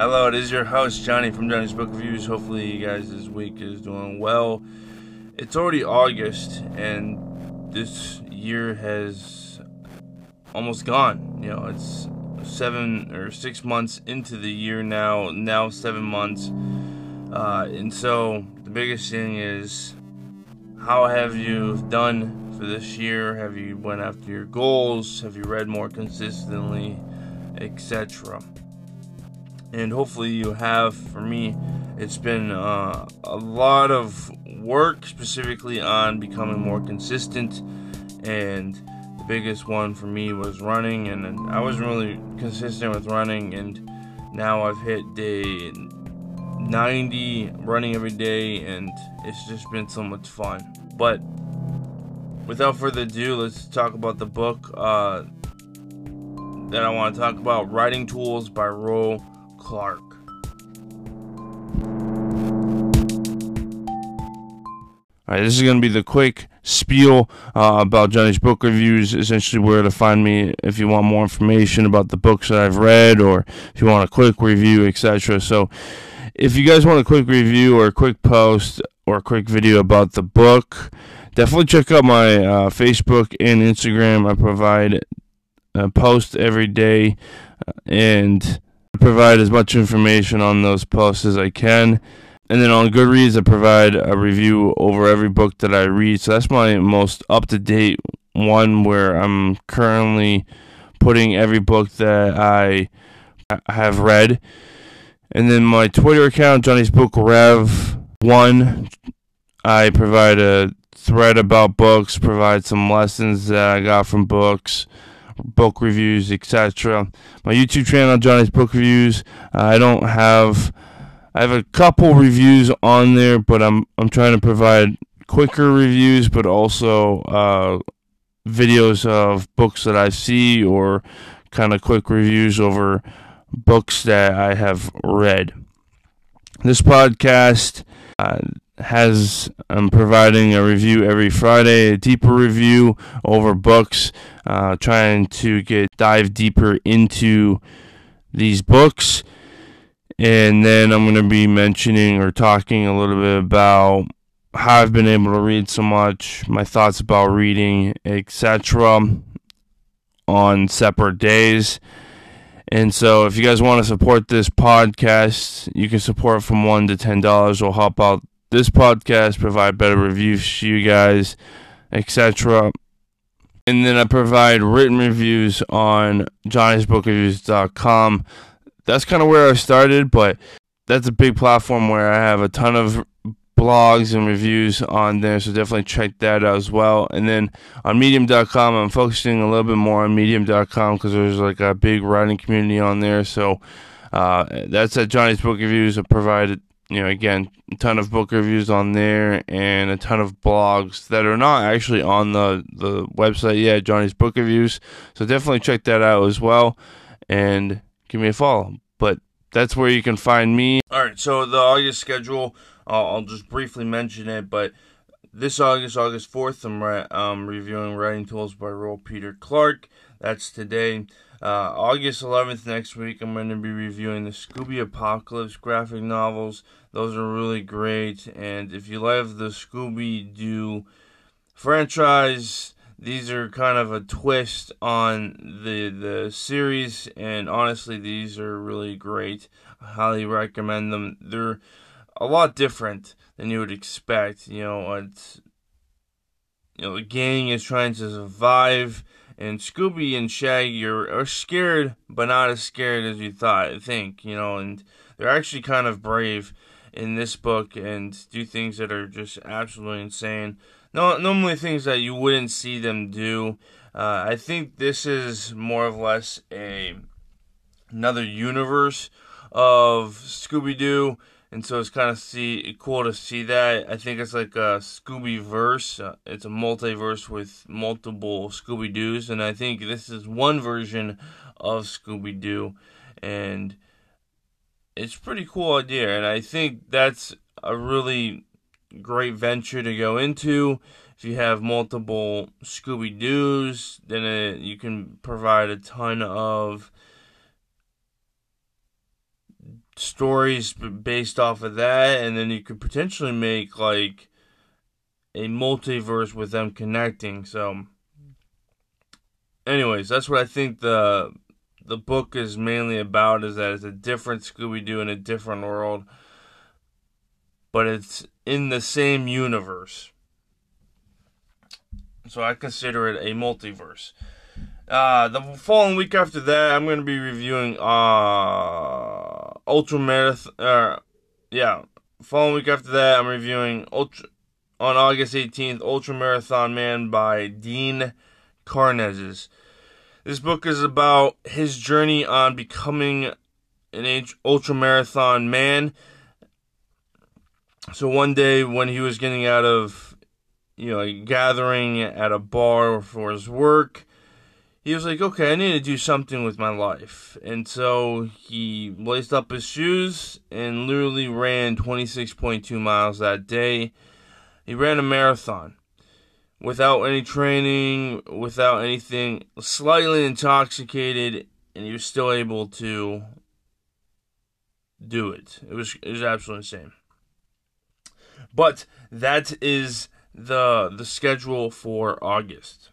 Hello, it is your host Johnny from Johnny's Book Reviews. Hopefully, you guys this week is doing well. It's already August, and this year has almost gone. You know, it's seven or six months into the year now. Now seven months, uh, and so the biggest thing is how have you done for this year? Have you went after your goals? Have you read more consistently, etc and hopefully you have. For me, it's been uh, a lot of work specifically on becoming more consistent, and the biggest one for me was running, and I wasn't really consistent with running, and now I've hit day 90 running every day, and it's just been so much fun. But without further ado, let's talk about the book uh, that I want to talk about Writing Tools by Roy Clark. All right, this is going to be the quick spiel uh, about Johnny's book reviews. Essentially, where to find me if you want more information about the books that I've read, or if you want a quick review, etc. So, if you guys want a quick review or a quick post or a quick video about the book, definitely check out my uh, Facebook and Instagram. I provide a post every day, uh, and provide as much information on those posts as I can. And then on Goodreads, I provide a review over every book that I read. So that's my most up to date one where I'm currently putting every book that I have read. And then my Twitter account, Johnny's Book Rev One, I provide a thread about books, provide some lessons that I got from books book reviews, etc. My YouTube channel, Johnny's Book Reviews. Uh, I don't have. I have a couple reviews on there, but I'm I'm trying to provide quicker reviews, but also uh, videos of books that I see or kind of quick reviews over books that I have read. This podcast. Uh, has I'm um, providing a review every Friday, a deeper review over books, uh, trying to get dive deeper into these books, and then I'm going to be mentioning or talking a little bit about how I've been able to read so much, my thoughts about reading, etc. on separate days. And so, if you guys want to support this podcast, you can support from one to ten dollars. Will help out this podcast, provide better reviews to you guys, etc. And then I provide written reviews on johnnysbookreviews.com. That's kind of where I started, but that's a big platform where I have a ton of blogs and reviews on there, so definitely check that out as well. And then on medium.com, I'm focusing a little bit more on medium.com because there's like a big writing community on there. So uh, that's at Johnny's Book Reviews. I provide you know, again, a ton of book reviews on there and a ton of blogs that are not actually on the, the website yet, Johnny's Book Reviews. So definitely check that out as well and give me a follow. But that's where you can find me. All right, so the August schedule, I'll just briefly mention it, but this August, August 4th, I'm re- um, reviewing Writing Tools by Roy Peter Clark. That's today. Uh, August 11th next week, I'm going to be reviewing the Scooby Apocalypse graphic novels. Those are really great. And if you love the Scooby Doo franchise, these are kind of a twist on the the series. And honestly, these are really great. I highly recommend them. They're a lot different than you would expect. You know, it's you know, the gang is trying to survive and Scooby and Shaggy are, are scared, but not as scared as you thought. I think you know, and they're actually kind of brave in this book and do things that are just absolutely insane. No, normally things that you wouldn't see them do. Uh, I think this is more or less a another universe of Scooby Doo and so it's kind of see cool to see that. I think it's like a Scooby verse. Uh, it's a multiverse with multiple Scooby Doo's, and I think this is one version of Scooby Doo, and it's pretty cool idea. And I think that's a really great venture to go into. if you have multiple Scooby Doo's, then it, you can provide a ton of stories based off of that, and then you could potentially make like a multiverse with them connecting. So, anyways, that's what I think the the book is mainly about. Is that it's a different Scooby Doo in a different world, but it's in the same universe. So I consider it a multiverse. Uh, the following week after that, I'm going to be reviewing uh, Ultra Marathon. Uh, yeah, following week after that, I'm reviewing Ultra on August 18th, Ultra Marathon Man by Dean Karnazes. This book is about his journey on becoming an ultra marathon man. So one day when he was getting out of you know, a gathering at a bar for his work. He was like, okay, I need to do something with my life. And so he laced up his shoes and literally ran 26.2 miles that day. He ran a marathon without any training, without anything, slightly intoxicated, and he was still able to do it. It was it was absolutely insane. But that is the the schedule for August.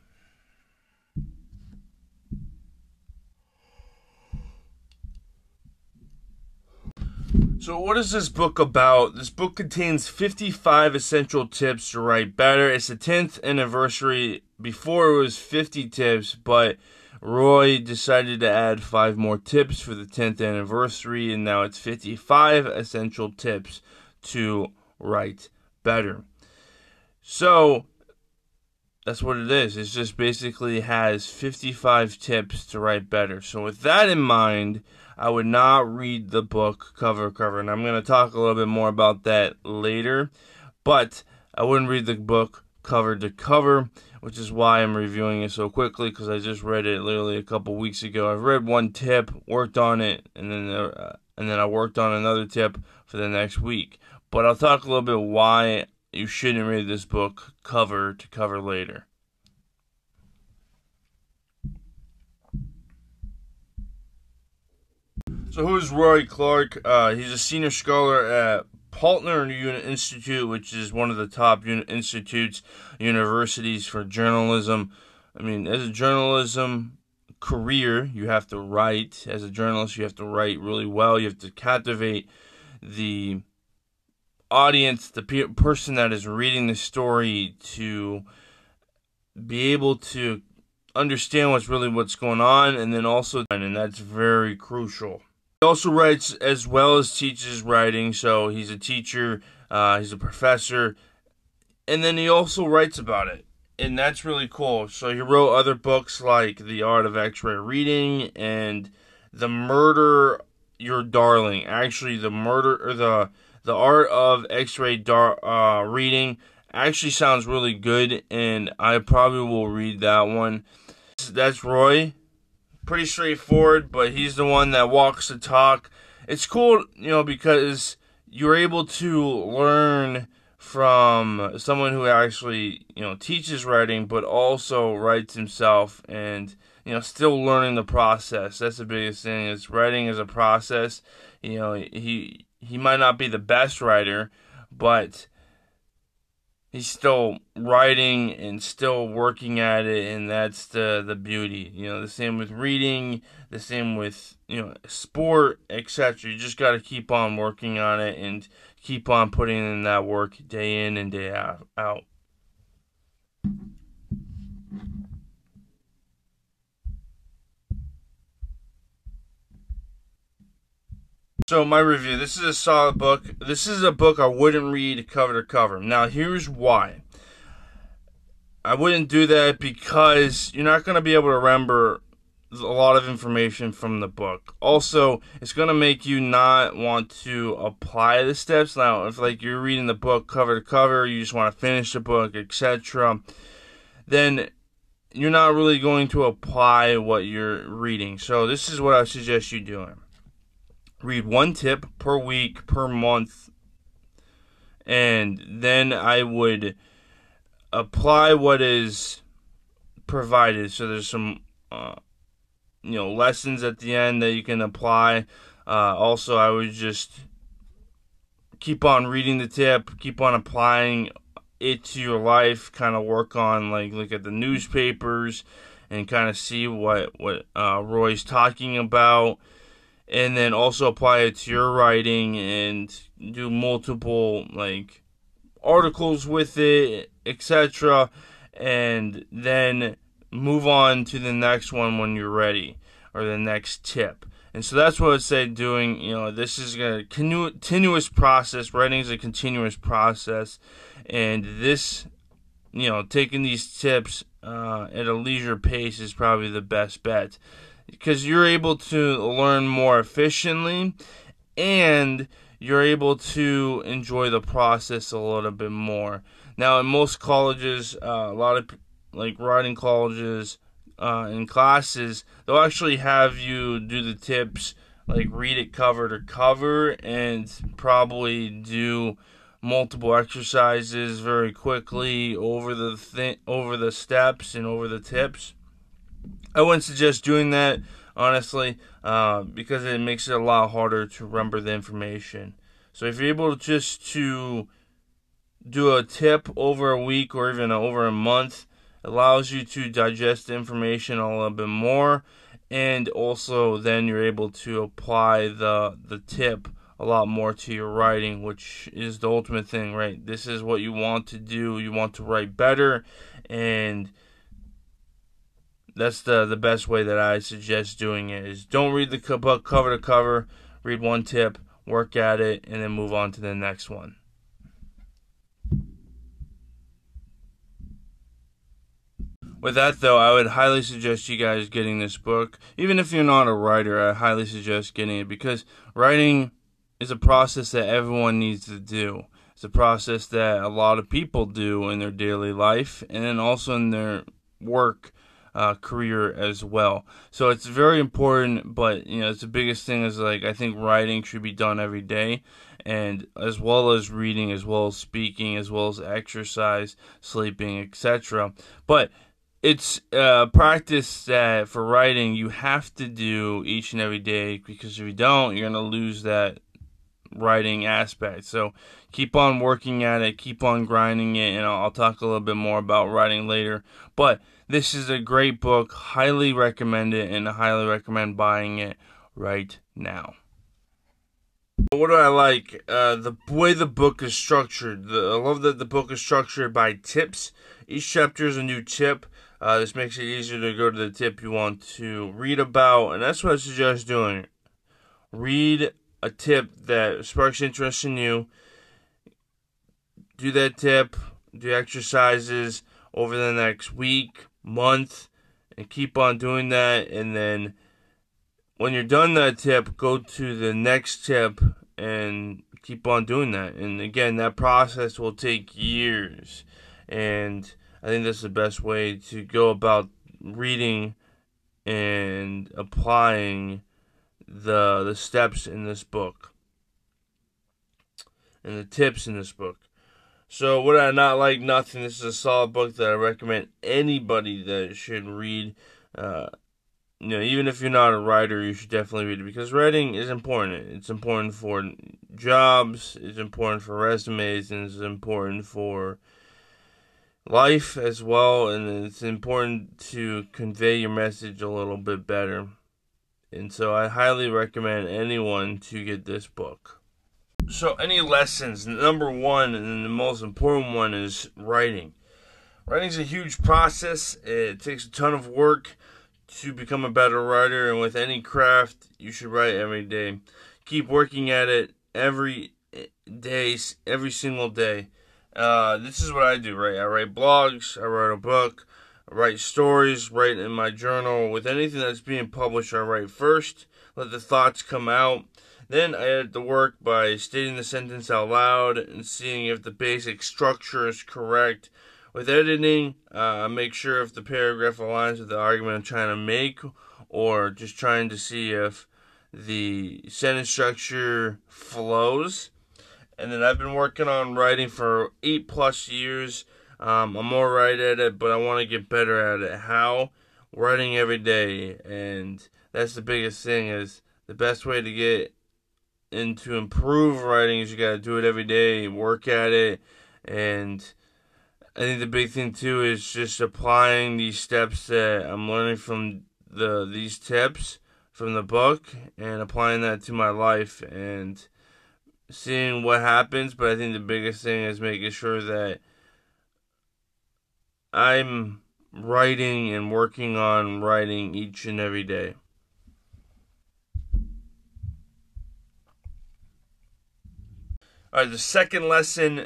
So, what is this book about? This book contains 55 essential tips to write better. It's the 10th anniversary. Before it was 50 tips, but Roy decided to add five more tips for the 10th anniversary, and now it's 55 essential tips to write better. So that's what it is. It just basically has 55 tips to write better. So with that in mind, I would not read the book cover to cover, and I'm going to talk a little bit more about that later. But I wouldn't read the book cover to cover, which is why I'm reviewing it so quickly because I just read it literally a couple weeks ago. I've read one tip, worked on it, and then uh, and then I worked on another tip for the next week. But I'll talk a little bit why you shouldn't read this book cover to cover later. So, who's Roy Clark? Uh, he's a senior scholar at Poynter Unit Institute, which is one of the top uni- institutes, universities for journalism. I mean, as a journalism career, you have to write. As a journalist, you have to write really well. You have to captivate the audience, the pe- person that is reading the story, to be able to understand what's really what's going on, and then also, and that's very crucial. He also writes as well as teaches writing, so he's a teacher, uh, he's a professor, and then he also writes about it, and that's really cool. So he wrote other books like The Art of X-Ray Reading and The Murder Your Darling. Actually, the murder or the the Art of X-Ray dar- uh, Reading actually sounds really good, and I probably will read that one. That's Roy. Pretty straightforward, but he's the one that walks the talk. It's cool, you know, because you're able to learn from someone who actually, you know, teaches writing, but also writes himself and, you know, still learning the process. That's the biggest thing is writing is a process. You know, he he might not be the best writer, but he's still writing and still working at it and that's the the beauty you know the same with reading the same with you know sport etc you just got to keep on working on it and keep on putting in that work day in and day out So my review. This is a solid book. This is a book I wouldn't read cover to cover. Now here's why. I wouldn't do that because you're not going to be able to remember a lot of information from the book. Also, it's going to make you not want to apply the steps. Now, if like you're reading the book cover to cover, you just want to finish the book, etc., then you're not really going to apply what you're reading. So this is what I suggest you doing read one tip per week per month and then i would apply what is provided. So there's some, uh, you know, lessons at the end that you can apply. Uh, also, I would just keep on reading the tip, keep on applying it to your life. Kind of work on like look at the newspapers and kind of see what what uh, Roy's talking about, and then also apply it to your writing and do multiple like articles with it, etc. And then move on to the next one when you're ready or the next tip. And so that's what I say doing, you know, this is a continuous process. Writing is a continuous process. And this, you know, taking these tips uh, at a leisure pace is probably the best bet because you're able to learn more efficiently and you're able to enjoy the process a little bit more. Now, in most colleges, uh, a lot of like writing colleges uh, in classes, they'll actually have you do the tips, like read it cover to cover, and probably do multiple exercises very quickly over the th- over the steps and over the tips. I wouldn't suggest doing that honestly, uh, because it makes it a lot harder to remember the information. So if you're able to just to do a tip over a week or even over a month, allows you to digest the information a little bit more, and also then you're able to apply the the tip a lot more to your writing, which is the ultimate thing, right? This is what you want to do. You want to write better, and that's the the best way that I suggest doing it is don't read the book cover to cover, read one tip, work at it, and then move on to the next one. With that though, I would highly suggest you guys getting this book. Even if you're not a writer, I highly suggest getting it because writing is a process that everyone needs to do. It's a process that a lot of people do in their daily life and then also in their work uh, career as well. So it's very important, but you know, it's the biggest thing is like I think writing should be done every day, and as well as reading, as well as speaking, as well as exercise, sleeping, etc. But it's a practice that for writing you have to do each and every day because if you don't, you're gonna lose that writing aspect. So keep on working at it, keep on grinding it, and I'll, I'll talk a little bit more about writing later. But this is a great book. Highly recommend it and highly recommend buying it right now. What do I like? Uh, the way the book is structured. The, I love that the book is structured by tips. Each chapter is a new tip. Uh, this makes it easier to go to the tip you want to read about, and that's what I suggest doing. Read a tip that sparks interest in you. Do that tip, do exercises over the next week, month and keep on doing that. And then when you're done that tip, go to the next tip and keep on doing that. And again, that process will take years. And I think that's the best way to go about reading and applying the the steps in this book and the tips in this book. So, would I not like nothing? This is a solid book that I recommend anybody that should read. Uh, you know, even if you're not a writer, you should definitely read it because writing is important. It's important for jobs, it's important for resumes, and it's important for life as well. And it's important to convey your message a little bit better. And so, I highly recommend anyone to get this book. So, any lessons? Number one, and the most important one, is writing. Writing is a huge process. It takes a ton of work to become a better writer, and with any craft, you should write every day. Keep working at it every day, every single day. Uh, this is what I do, right? I write blogs, I write a book, I write stories, write in my journal. With anything that's being published, I write first, let the thoughts come out then I add the work by stating the sentence out loud and seeing if the basic structure is correct. With editing, uh, I make sure if the paragraph aligns with the argument I'm trying to make, or just trying to see if the sentence structure flows. And then I've been working on writing for eight plus years. Um, I'm all right at it, but I want to get better at it. How? Writing every day, and that's the biggest thing. Is the best way to get and to improve writing is you got to do it every day, work at it, and I think the big thing too is just applying these steps that I'm learning from the these tips from the book and applying that to my life and seeing what happens. But I think the biggest thing is making sure that I'm writing and working on writing each and every day. All right, the second lesson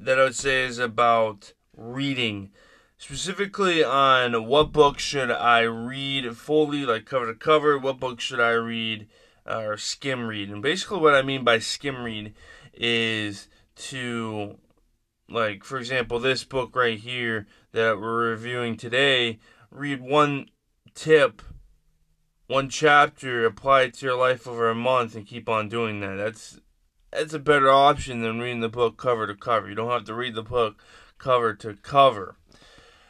that I would say is about reading, specifically on what book should I read fully, like cover to cover. What book should I read uh, or skim read? And basically, what I mean by skim read is to, like, for example, this book right here that we're reviewing today. Read one tip one chapter, apply it to your life over a month, and keep on doing that. That's it's a better option than reading the book cover to cover. You don't have to read the book cover to cover.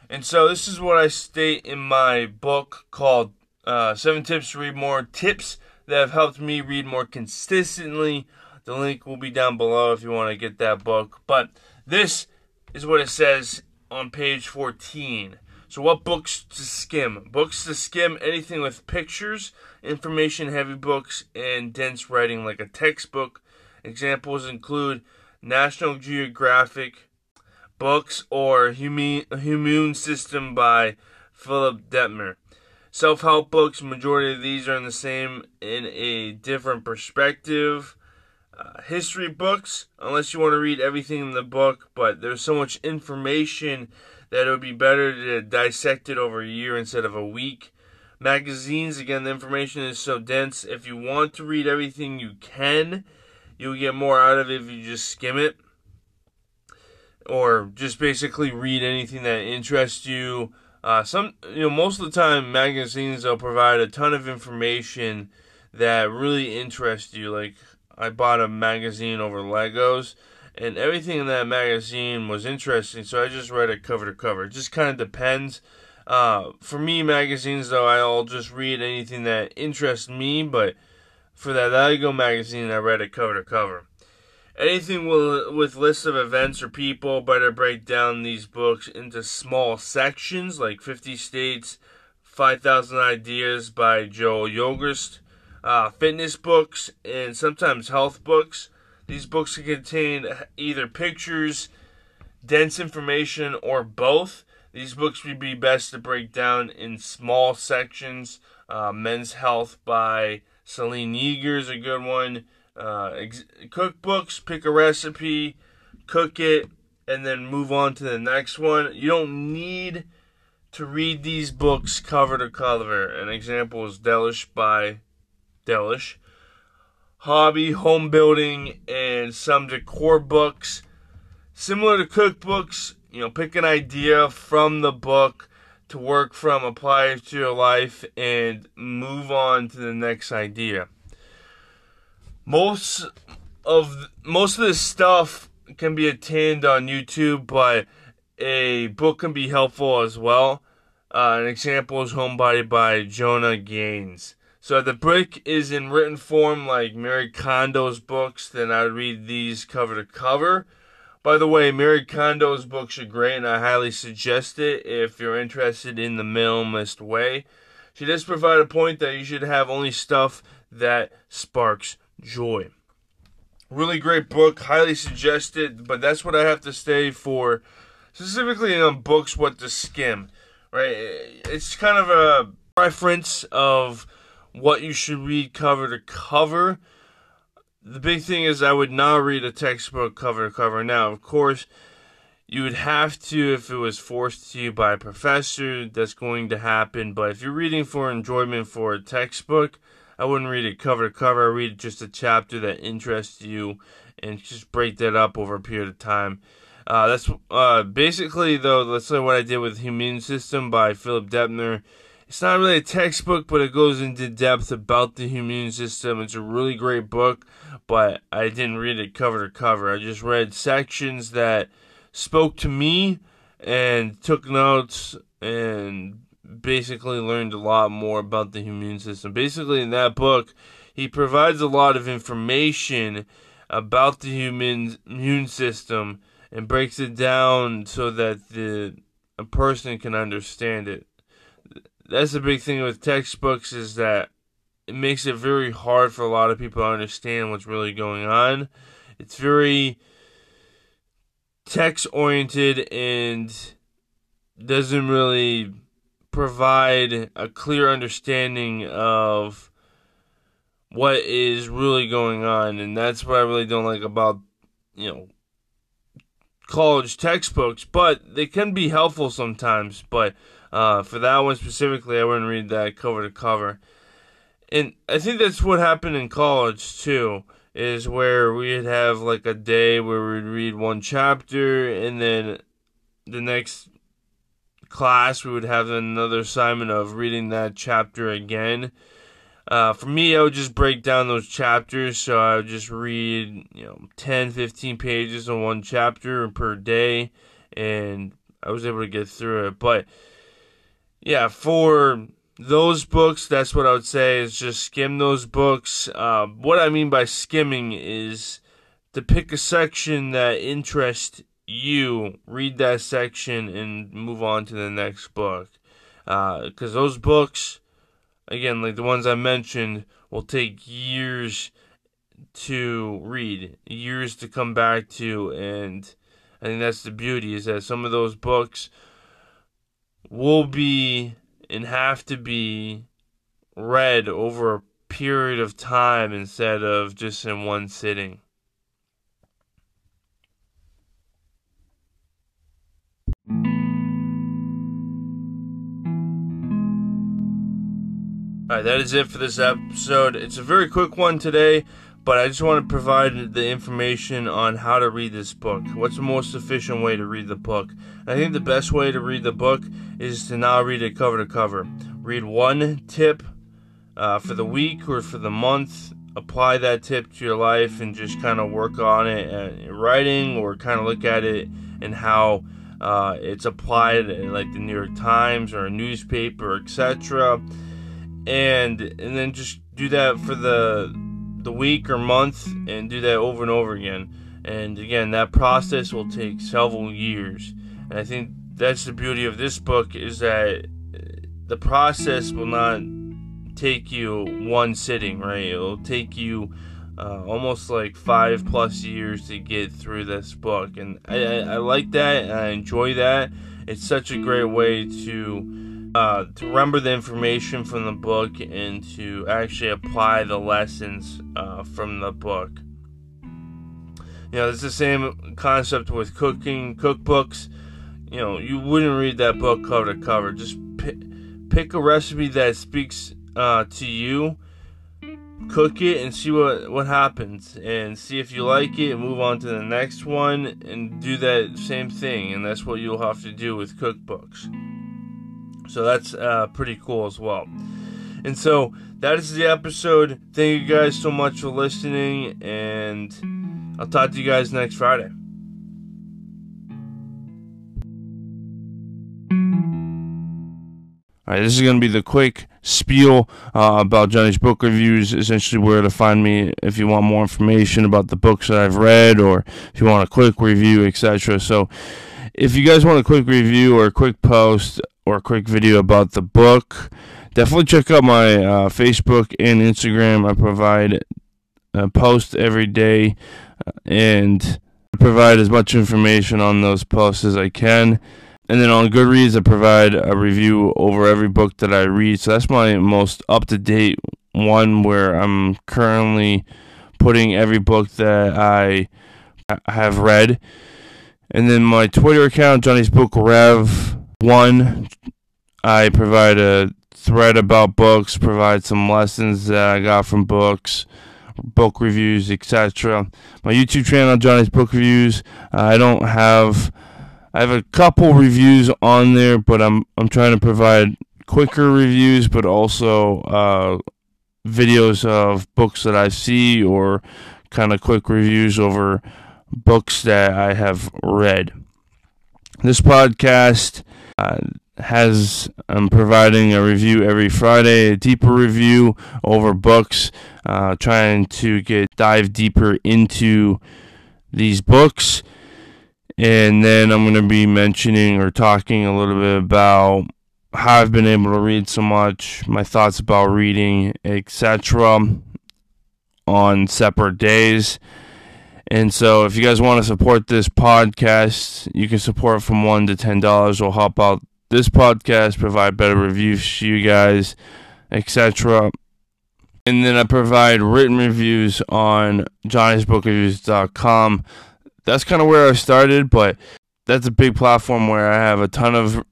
And so this is what I state in my book called uh, Seven Tips to Read More Tips that have helped me read more consistently. The link will be down below if you want to get that book. But this is what it says on page 14. So, what books to skim? Books to skim anything with pictures, information heavy books, and dense writing like a textbook Examples include National Geographic books or Immune System by Philip Dettmer. Self help books, majority of these are in the same in a different perspective. Uh, history books, unless you want to read everything in the book, but there's so much information that it would be better to dissect it over a year instead of a week. Magazines, again, the information is so dense. If you want to read everything, you can you'll get more out of it if you just skim it or just basically read anything that interests you. Uh, some, you know, most of the time magazines will provide a ton of information that really interests you. Like I bought a magazine over Legos, and everything in that magazine was interesting, so I just read it cover to cover. It just kind of depends. Uh, for me, magazines though, I'll just read anything that interests me, but for that Lego magazine, I read it cover to cover. Anything with, lists of events or people, better break down these books into small sections, like 50 States, 5,000 Ideas by Joel Yogerst, uh, fitness books, and sometimes health books. These books can contain either pictures, dense information, or both. These books would be best to break down in small sections. Uh, Men's Health by Selene Yeager is a good one. Uh, ex- cookbooks, pick a recipe, cook it, and then move on to the next one. You don't need to read these books cover to cover. An example is Delish by Delish. Hobby, home building, and some decor books. Similar to cookbooks, you know, pick an idea from the book to work from, apply it to your life, and move on to the next idea. Most of most of this stuff can be attained on YouTube, but a book can be helpful as well. Uh, an example is Homebody by Joanna Gaines. So if the book is in written form like Marie Kondo's books, then I would read these cover to cover. By the way, Marie Kondo's books are great, and I highly suggest it if you're interested in the minimalist way. She does provide a point that you should have only stuff that sparks joy. Really great book, highly suggested, but that's what I have to say for specifically on books what to skim. Right? It's kind of a preference of what you should read cover to cover the big thing is I would not read a textbook cover to cover. Now, of course, you would have to if it was forced to you by a professor. That's going to happen. But if you're reading for enjoyment for a textbook, I wouldn't read it cover to cover. I read just a chapter that interests you and just break that up over a period of time. Uh, that's uh, basically though. Let's say what I did with Immune System by Philip Dettmer it's not really a textbook, but it goes into depth about the immune system. It's a really great book, but I didn't read it cover to cover. I just read sections that spoke to me and took notes and basically learned a lot more about the immune system. Basically, in that book, he provides a lot of information about the human immune system and breaks it down so that the a person can understand it. That's the big thing with textbooks is that it makes it very hard for a lot of people to understand what's really going on. It's very text oriented and doesn't really provide a clear understanding of what is really going on and that's what I really don't like about you know college textbooks but they can be helpful sometimes but uh, for that one specifically I wouldn't read that cover to cover and I think that's what happened in college too is where we'd have like a day where we'd read one chapter and then the next class we would have another assignment of reading that chapter again. Uh, for me, I would just break down those chapters. So I would just read, you know, 10, 15 pages in one chapter per day. And I was able to get through it. But yeah, for those books, that's what I would say is just skim those books. Uh, what I mean by skimming is to pick a section that interests you, read that section, and move on to the next book. Because uh, those books, again, like the ones I mentioned, will take years to read, years to come back to, and I think that's the beauty is that some of those books will be and have to be read over a period of time instead of just in one sitting. Alright, that is it for this episode. It's a very quick one today, but I just want to provide the information on how to read this book. What's the most efficient way to read the book? I think the best way to read the book is to not read it cover to cover. Read one tip uh, for the week or for the month. Apply that tip to your life and just kind of work on it in writing or kind of look at it and how uh, it's applied in like the New York Times or a newspaper, etc. And and then just do that for the the week or month and do that over and over again. And again, that process will take several years. And I think that's the beauty of this book is that the process will not take you one sitting, right? It'll take you uh, almost like five plus years to get through this book, and I, I, I like that. I enjoy that. It's such a great way to uh, to remember the information from the book and to actually apply the lessons uh, from the book. You know, it's the same concept with cooking cookbooks. You know, you wouldn't read that book cover to cover. Just pick, pick a recipe that speaks uh, to you, cook it, and see what what happens, and see if you like it, and move on to the next one, and do that same thing. And that's what you'll have to do with cookbooks. So that's uh, pretty cool as well. And so that is the episode. Thank you guys so much for listening, and I'll talk to you guys next Friday. All right, this is going to be the quick spiel uh, about Johnny's book reviews. Essentially, where to find me if you want more information about the books that I've read, or if you want a quick review, etc. So, if you guys want a quick review or a quick post or a quick video about the book, definitely check out my uh, Facebook and Instagram. I provide a post every day uh, and provide as much information on those posts as I can. And then on Goodreads, I provide a review over every book that I read. So that's my most up to date one where I'm currently putting every book that I have read and then my Twitter account, Johnny's Book Rev One. I provide a thread about books, provide some lessons that I got from books, book reviews, etc. My YouTube channel, Johnny's Book Reviews. Uh, I don't have. I have a couple reviews on there, but I'm I'm trying to provide quicker reviews, but also uh, videos of books that I see or kind of quick reviews over books that I have read. This podcast uh, has I'm providing a review every Friday, a deeper review over books, uh, trying to get dive deeper into these books, and then I'm going to be mentioning or talking a little bit about how I've been able to read so much, my thoughts about reading, etc. on separate days. And so, if you guys want to support this podcast, you can support from one to ten dollars. Will help out this podcast, provide better reviews to you guys, etc. And then I provide written reviews on johnny'sbookreviews.com. That's kind of where I started, but that's a big platform where I have a ton of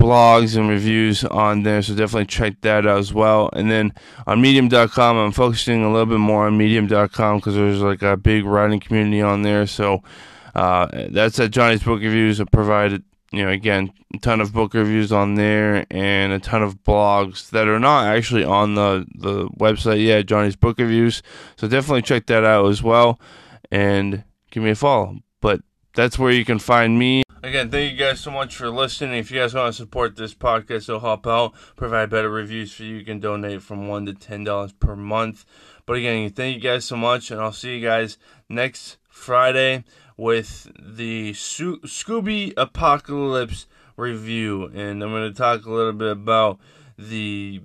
blogs and reviews on there, so definitely check that out as well. And then on medium.com, I'm focusing a little bit more on medium.com because there's like a big writing community on there. So uh, that's at Johnny's Book Reviews. I provided you know, again, a ton of book reviews on there and a ton of blogs that are not actually on the, the website yet, Johnny's Book Reviews. So definitely check that out as well and give me a follow. But that's where you can find me. Again, thank you guys so much for listening. If you guys want to support this podcast, it'll help out, provide better reviews for you. You can donate from one to ten dollars per month. But again, thank you guys so much, and I'll see you guys next Friday with the Scooby Apocalypse review, and I'm going to talk a little bit about the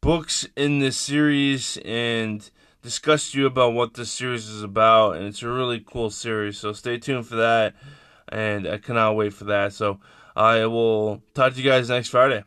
books in this series and discuss to you about what this series is about. And it's a really cool series, so stay tuned for that. And I cannot wait for that. So I will talk to you guys next Friday.